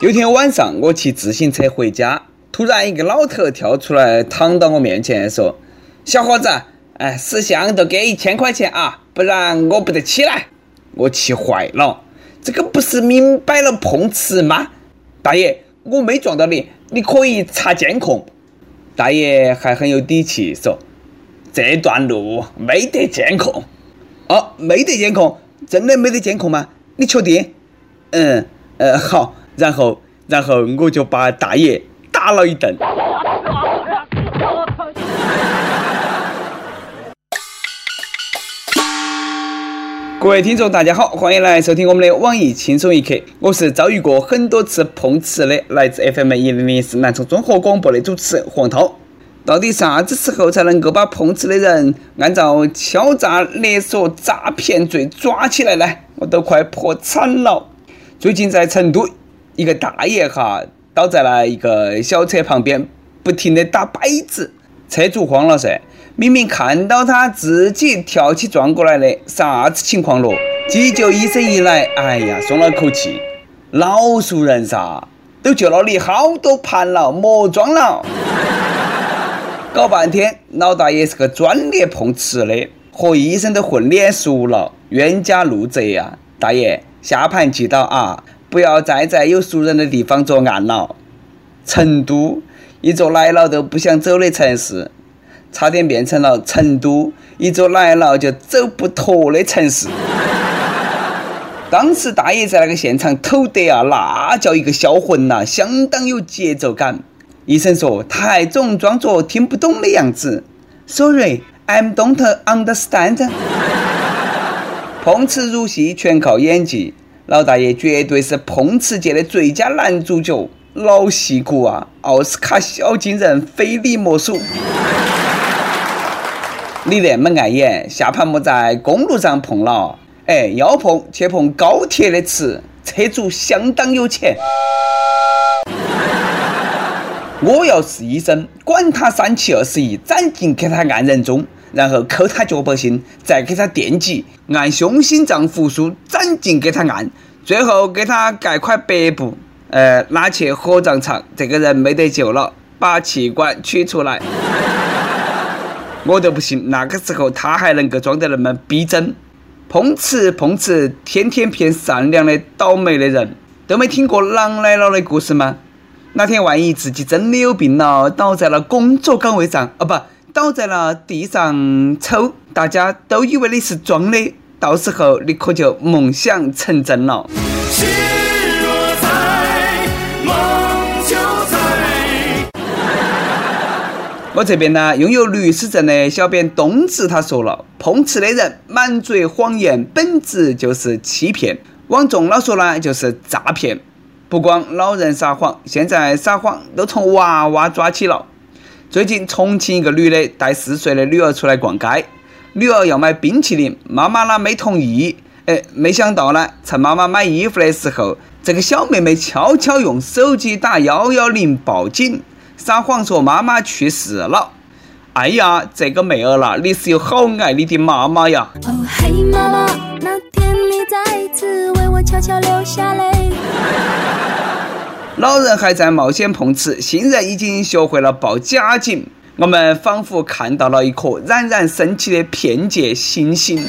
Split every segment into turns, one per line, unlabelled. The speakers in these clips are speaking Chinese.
有天晚上，我骑自行车回家，突然一个老头跳出来，躺到我面前说：“小伙子，哎，识相都给一千块钱啊，不然我不得起来。”我气坏了，这个不是明摆了碰瓷吗？大爷，我没撞到你，你可以查监控。大爷还很有底气说：“这段路没得监控。”哦，没得监控，真的没得监控吗？你确定？嗯，呃，好。然后，然后我就把大爷打了一顿。各位听众，大家好，欢迎来收听我们的网易轻松一刻。我是遭遇过很多次碰瓷的，来自 FM 一零零四南充综合广播的主持人黄涛。到底啥子时候才能够把碰瓷的人按照敲诈勒索诈骗罪抓起来呢？我都快破产了。最近在成都。一个大爷哈倒在了一个小车旁边，不停的打摆子，车主慌了噻，明明看到他自己跳起撞过来的，啥子情况咯？急救医生一来，哎呀，松了口气，老熟人噻，都救了你好多盘了，莫装了。搞半天，老大爷是个专业碰瓷的，和医生都混脸熟了，冤家路窄呀，大爷，下盘记到啊。不要再在有熟人的地方作案了。成都，一座来了都不想走的城市，差点变成了成都一座来了就走不脱的城市。当时大爷在那个现场抖得啊，那叫一个销魂呐，相当有节奏感。医生说他还总装作听不懂的样子。Sorry, I'm don't understand。碰瓷入戏全靠演技。老大爷绝对是碰瓷界的最佳男主角，老戏骨啊！奥斯卡小金人非你莫属。你那么爱演，下盘莫在公路上碰了。哎，要碰去碰高铁的瓷，车主相当有钱。我要是医生，管他三七二十一，斩尽给他按人中，然后抠他脚脖心，再给他电击，按胸心脏复苏，斩尽给他按，最后给他盖块白布，呃，拉去火葬场，这个人没得救了，把器官取出来。我都不信那个时候他还能够装得那么逼真。碰瓷碰瓷，天天骗善良的倒霉的人，都没听过狼来了的故事吗？哪天万一自己真的有病了，倒在了工作岗位上，哦不，倒在了地上抽，大家都以为你是装的，到时候你可就梦想成真了。我这边呢，拥有律师证的小编冬子他说了，碰瓷的人满嘴谎言，本质就是欺骗，往重了说呢，就是诈骗。不光老人撒谎，现在撒谎都从娃娃抓起了。最近重庆一个女的带四岁的女儿出来逛街，女儿要买冰淇淋，妈妈呢没同意。哎，没想到呢，趁妈妈买衣服的时候，这个小妹妹悄悄用手机打幺幺零报警，撒谎说妈妈去世了。哎呀，这个妹儿啦，你是有好爱你的妈妈呀！哦，嘿，妈妈，那天你再次为我悄悄流下泪。老人还在冒险碰瓷，新人已经学会了报假警。我们仿佛看到了一颗冉冉升起的骗界星星。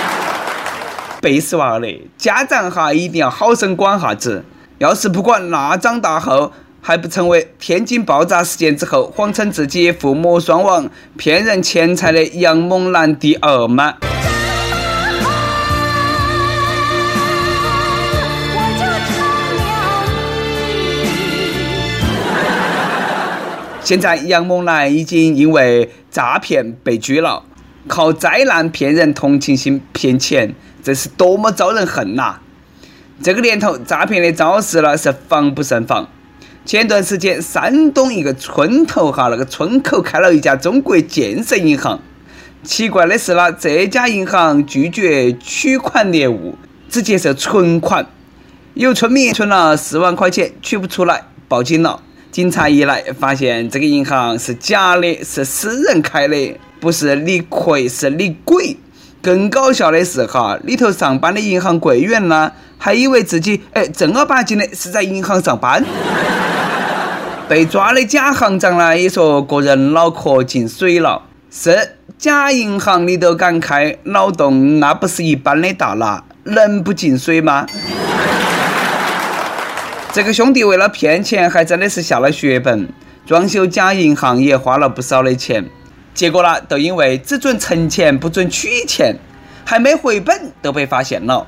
背死娃的家长哈，一定要好生管哈子。要是不管，那长大后还不成为天津爆炸事件之后谎称自己父母双亡、骗人钱财的杨猛男第二吗？现在杨某男已经因为诈骗被拘了，靠灾难骗人同情心骗钱，这是多么招人恨呐！这个年头诈骗的招式呢是防不胜防。前段时间山东一个村头哈，那个村口开了一家中国建设银行，奇怪的是呢，这家银行拒绝取款业务，只接受存款。有村民存了四万块钱取不出来，报警了。警察一来，发现这个银行是假的，是私人开的，不是李逵，是李鬼。更搞笑的是哈，里头上班的银行柜员呢，还以为自己哎正儿八经的是在银行上班。被抓的假行长呢，也说个人脑壳进水了。是假银行你都敢开，脑洞那不是一般的大了，能不进水吗？这个兄弟为了骗钱，还真的是下了血本，装修假银行也花了不少的钱。结果呢，都因为只准存钱不准取钱，还没回本都被发现了。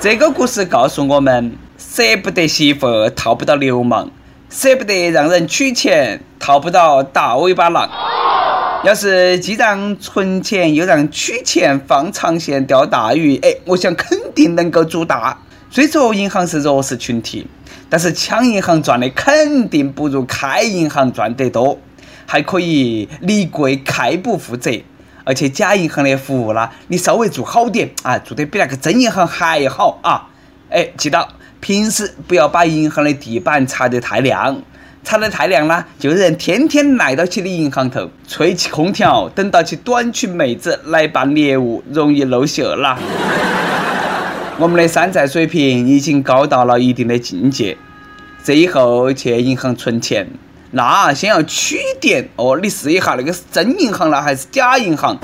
这个故事告诉我们：舍不得媳妇，套不到流氓；舍不得让人取钱，套不到大尾巴狼。要是既让存钱又让取钱放长线钓大鱼，哎，我想肯定能够做大。虽说银行是弱势群体，但是抢银行赚的肯定不如开银行赚得多。还可以立柜开不负责，而且假银行的服务啦，你稍微做好点啊，做得比那个真银行还好啊！哎，记到平时不要把银行的地板擦得太亮，擦得太亮啦，就人天天来到起的银行头吹起空调，等到起短裙妹子来办业务，容易露馅啦。我们的山寨水平已经高到了一定的境界，这以后去银行存钱。那先要取点哦，你试一下那个是真银行了还是假银行？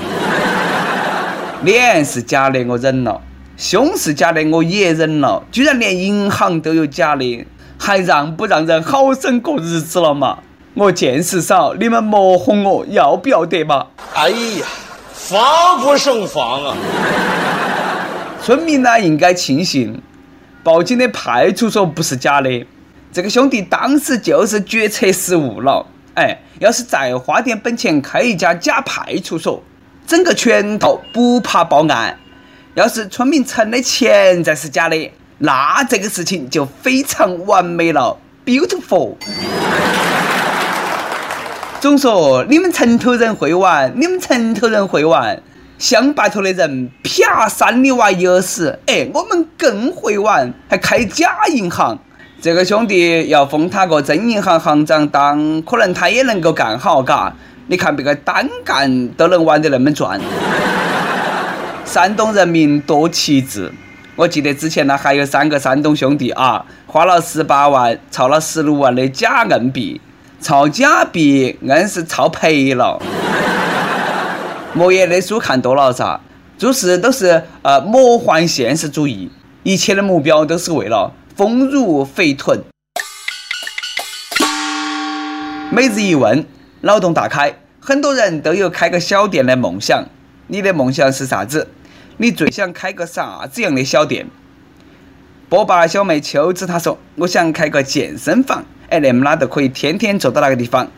脸是假的，我忍了；胸是假的，我也忍了。居然连银行都有假的，还让不让人好生过日子了嘛？我见识少，你们莫哄我，要不要得嘛？哎呀，
防不胜防啊！
村民呢，应该庆幸报警的派出所不是假的。这个兄弟当时就是决策失误了，哎，要是再花点本钱开一家假派出所，整个拳头不怕报案。要是村民存的钱才是假的，那这个事情就非常完美了，beautiful。总说你们城头人会玩，你们城头人会玩，乡坝头的人啪三里娃有死，哎，我们更会玩，还开假银行。这个兄弟要封他个真银行行长当，可能他也能够干好，嘎。你看别个单干都能玩得那么转。山东人民多奇志，我记得之前呢还有三个山东兄弟啊，花了十八万炒了十六万的假硬币，炒假币硬是炒赔了。莫言的书看多了噻，做事都是呃魔幻现实主义，一切的目标都是为了。丰乳肥臀。每日一问，脑洞大开。很多人都有开个小店的梦想，你的梦想是啥子？你最想开个啥子样的小店？波霸小妹秋子她说：“我想开个健身房，哎，那么拉都可以天天坐到那个地方，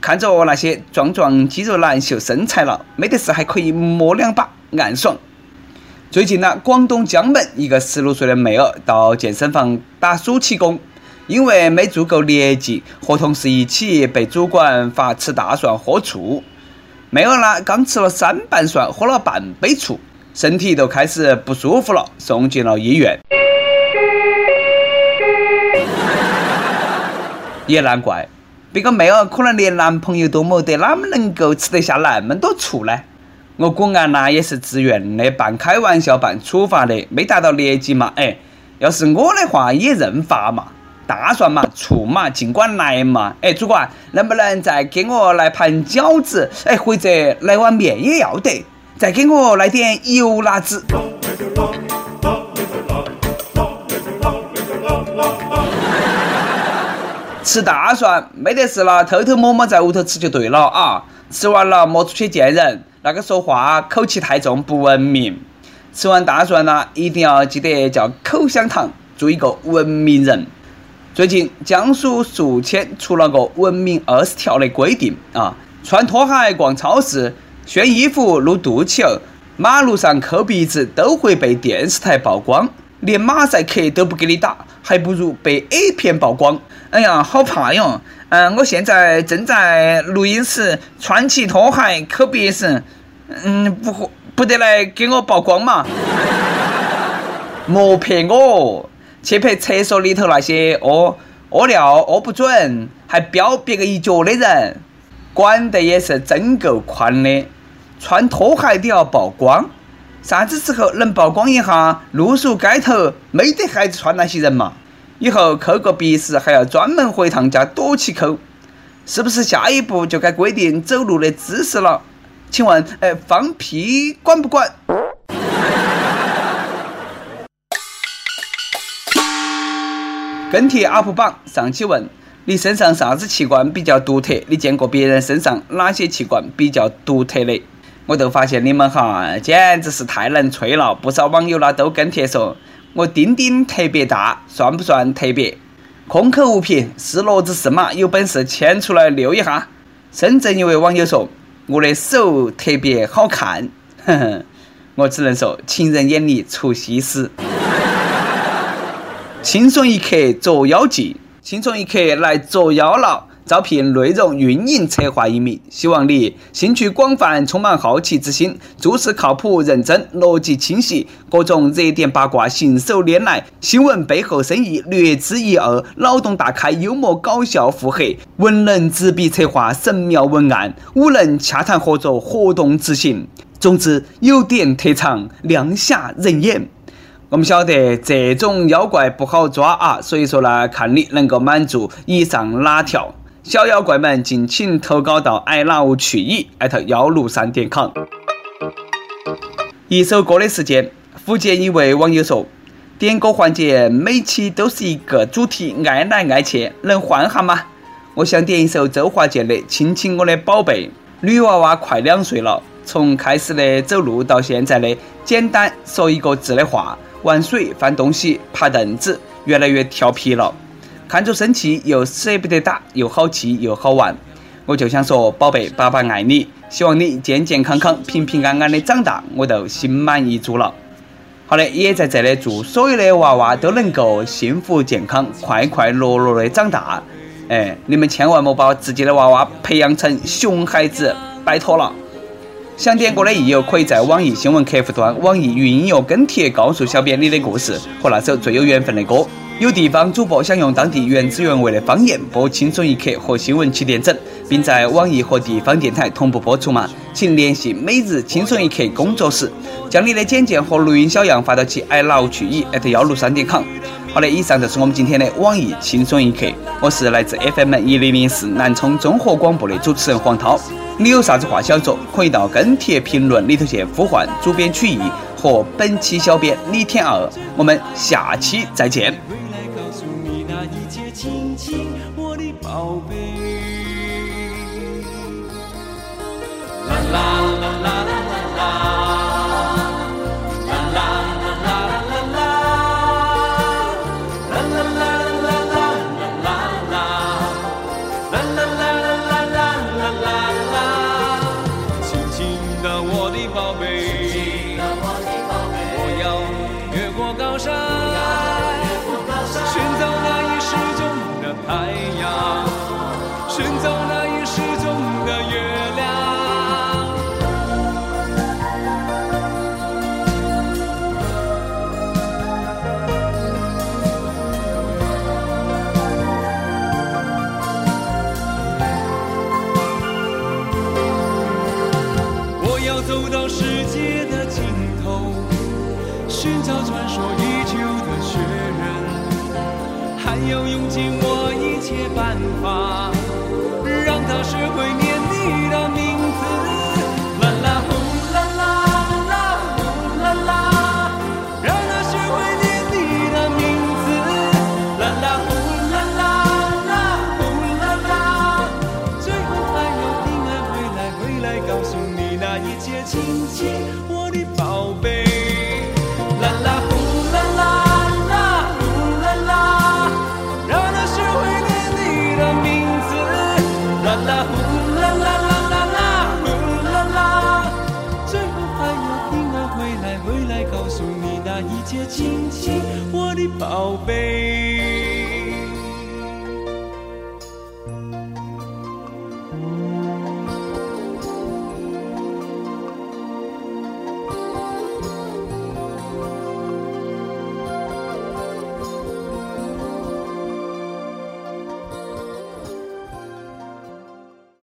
看着那些壮壮肌肉男秀身材了，没得事还可以摸两把，暗爽。”最近呢，广东江门一个十六岁的妹儿到健身房打暑期工，因为没做够年纪，和同事一起被主管罚吃大蒜喝醋。妹儿呢，刚吃了三瓣蒜，喝了半杯醋，身体都开始不舒服了，送进了医院。也难怪，别个妹儿可能连男朋友都没得，哪么能够吃得下那么多醋呢？我果俺呐也是自愿的，半开玩笑半处罚的，没达到劣迹嘛，哎，要是我的话也认罚嘛，大蒜嘛，醋嘛，尽管来嘛，哎，主管能不能再给我来盘饺子？哎，或者来碗面也要得，再给我来点油辣子。吃大蒜没得事了，偷偷摸摸在屋头吃就对了啊，吃完了莫出去见人。那个说话口气太重，不文明。吃完大蒜呢，一定要记得叫口香糖，做一个文明人。最近江苏宿迁出了个文明二十条的规定啊，穿拖鞋逛超市、炫衣服露肚脐、马路上抠鼻子都会被电视台曝光，连马赛克都不给你打，还不如被 A 片曝光。哎呀，好怕哟！嗯，我现在正在录音室穿起拖鞋抠鼻屎。嗯，不不得来给我曝光嘛！莫拍我，去拍厕所里头那些屙屙尿屙不准，还飙别个一脚的人，管得也是真够宽的。穿拖鞋都要曝光，啥子时候能曝光一下露宿街头没得鞋子穿那些人嘛？以后抠个鼻屎还要专门回趟家躲起抠，是不是下一步就该规定走路的姿势了？请问，哎，放屁管不管？跟帖 UP 榜上期问：你身上啥子器官比较独特？你见过别人身上哪些器官比较独特的？我都发现你们哈，简直是太能吹了！不少网友呢都跟帖说：“我丁丁特别大，算不算特别？”空口无凭，是骡子是马，有本事牵出来溜一下。深圳一位网友说：“我的手特别好看。”呵呵，我只能说，情人眼里出西施。轻松一刻捉妖记，轻松一刻来捉妖了。招聘内容运营策划一名，希望你兴趣广泛，充满好奇之心，做事靠谱认真，逻辑清晰，各种热点八卦信手拈来，新闻背后深意略知一二，脑洞大开，幽默搞笑腹黑，文能执笔策划神妙文案，武能洽谈合作活动执行。总之，有点特长，亮瞎人眼。我们晓得这种妖怪不好抓啊，所以说呢，看你能够满足以上哪条。小妖怪们，敬请投稿到 i love 去矣艾特幺六三点 com。一首歌的时间，福建一位网友说：“点歌环节每期都是一个主题，爱来爱去，能换下吗？”我想点一首周华健的《亲亲我的宝贝》。女娃娃快两岁了，从开始的走路到现在的简单说一个字的话。玩水、翻东西、爬凳子，越来越调皮了。看着生气，又舍不得打，又好气又好玩。我就想说，宝贝，爸爸爱你，希望你健健康康、平平安安的长大，我都心满意足了。好的，也在这里祝所有的娃娃都能够幸福健康、快快乐乐的长大。哎，你们千万莫把自己的娃娃培养成熊孩子，拜托了。想点歌的益友，可以在网易新闻客户端、网易云音乐跟帖告诉小编你的故事和那首最有缘分的歌。有地方主播想用当地原汁原味的方言播《轻松一刻》和新闻七点整，并在网易和地方电台同步播出吗？请联系每日轻松一刻工作室，将你的简介和录音小样发到其 i love 去以幺六三点 com。好的，以上就是我们今天的网易轻松一刻。我是来自 FM 一零零四南充综合广播的主持人黄涛。你有啥子话想说，可以到跟帖评论里头去呼唤主编曲艺和本期小编李天二。我们下期再见。
bảo bê la la 亲亲，我的宝贝。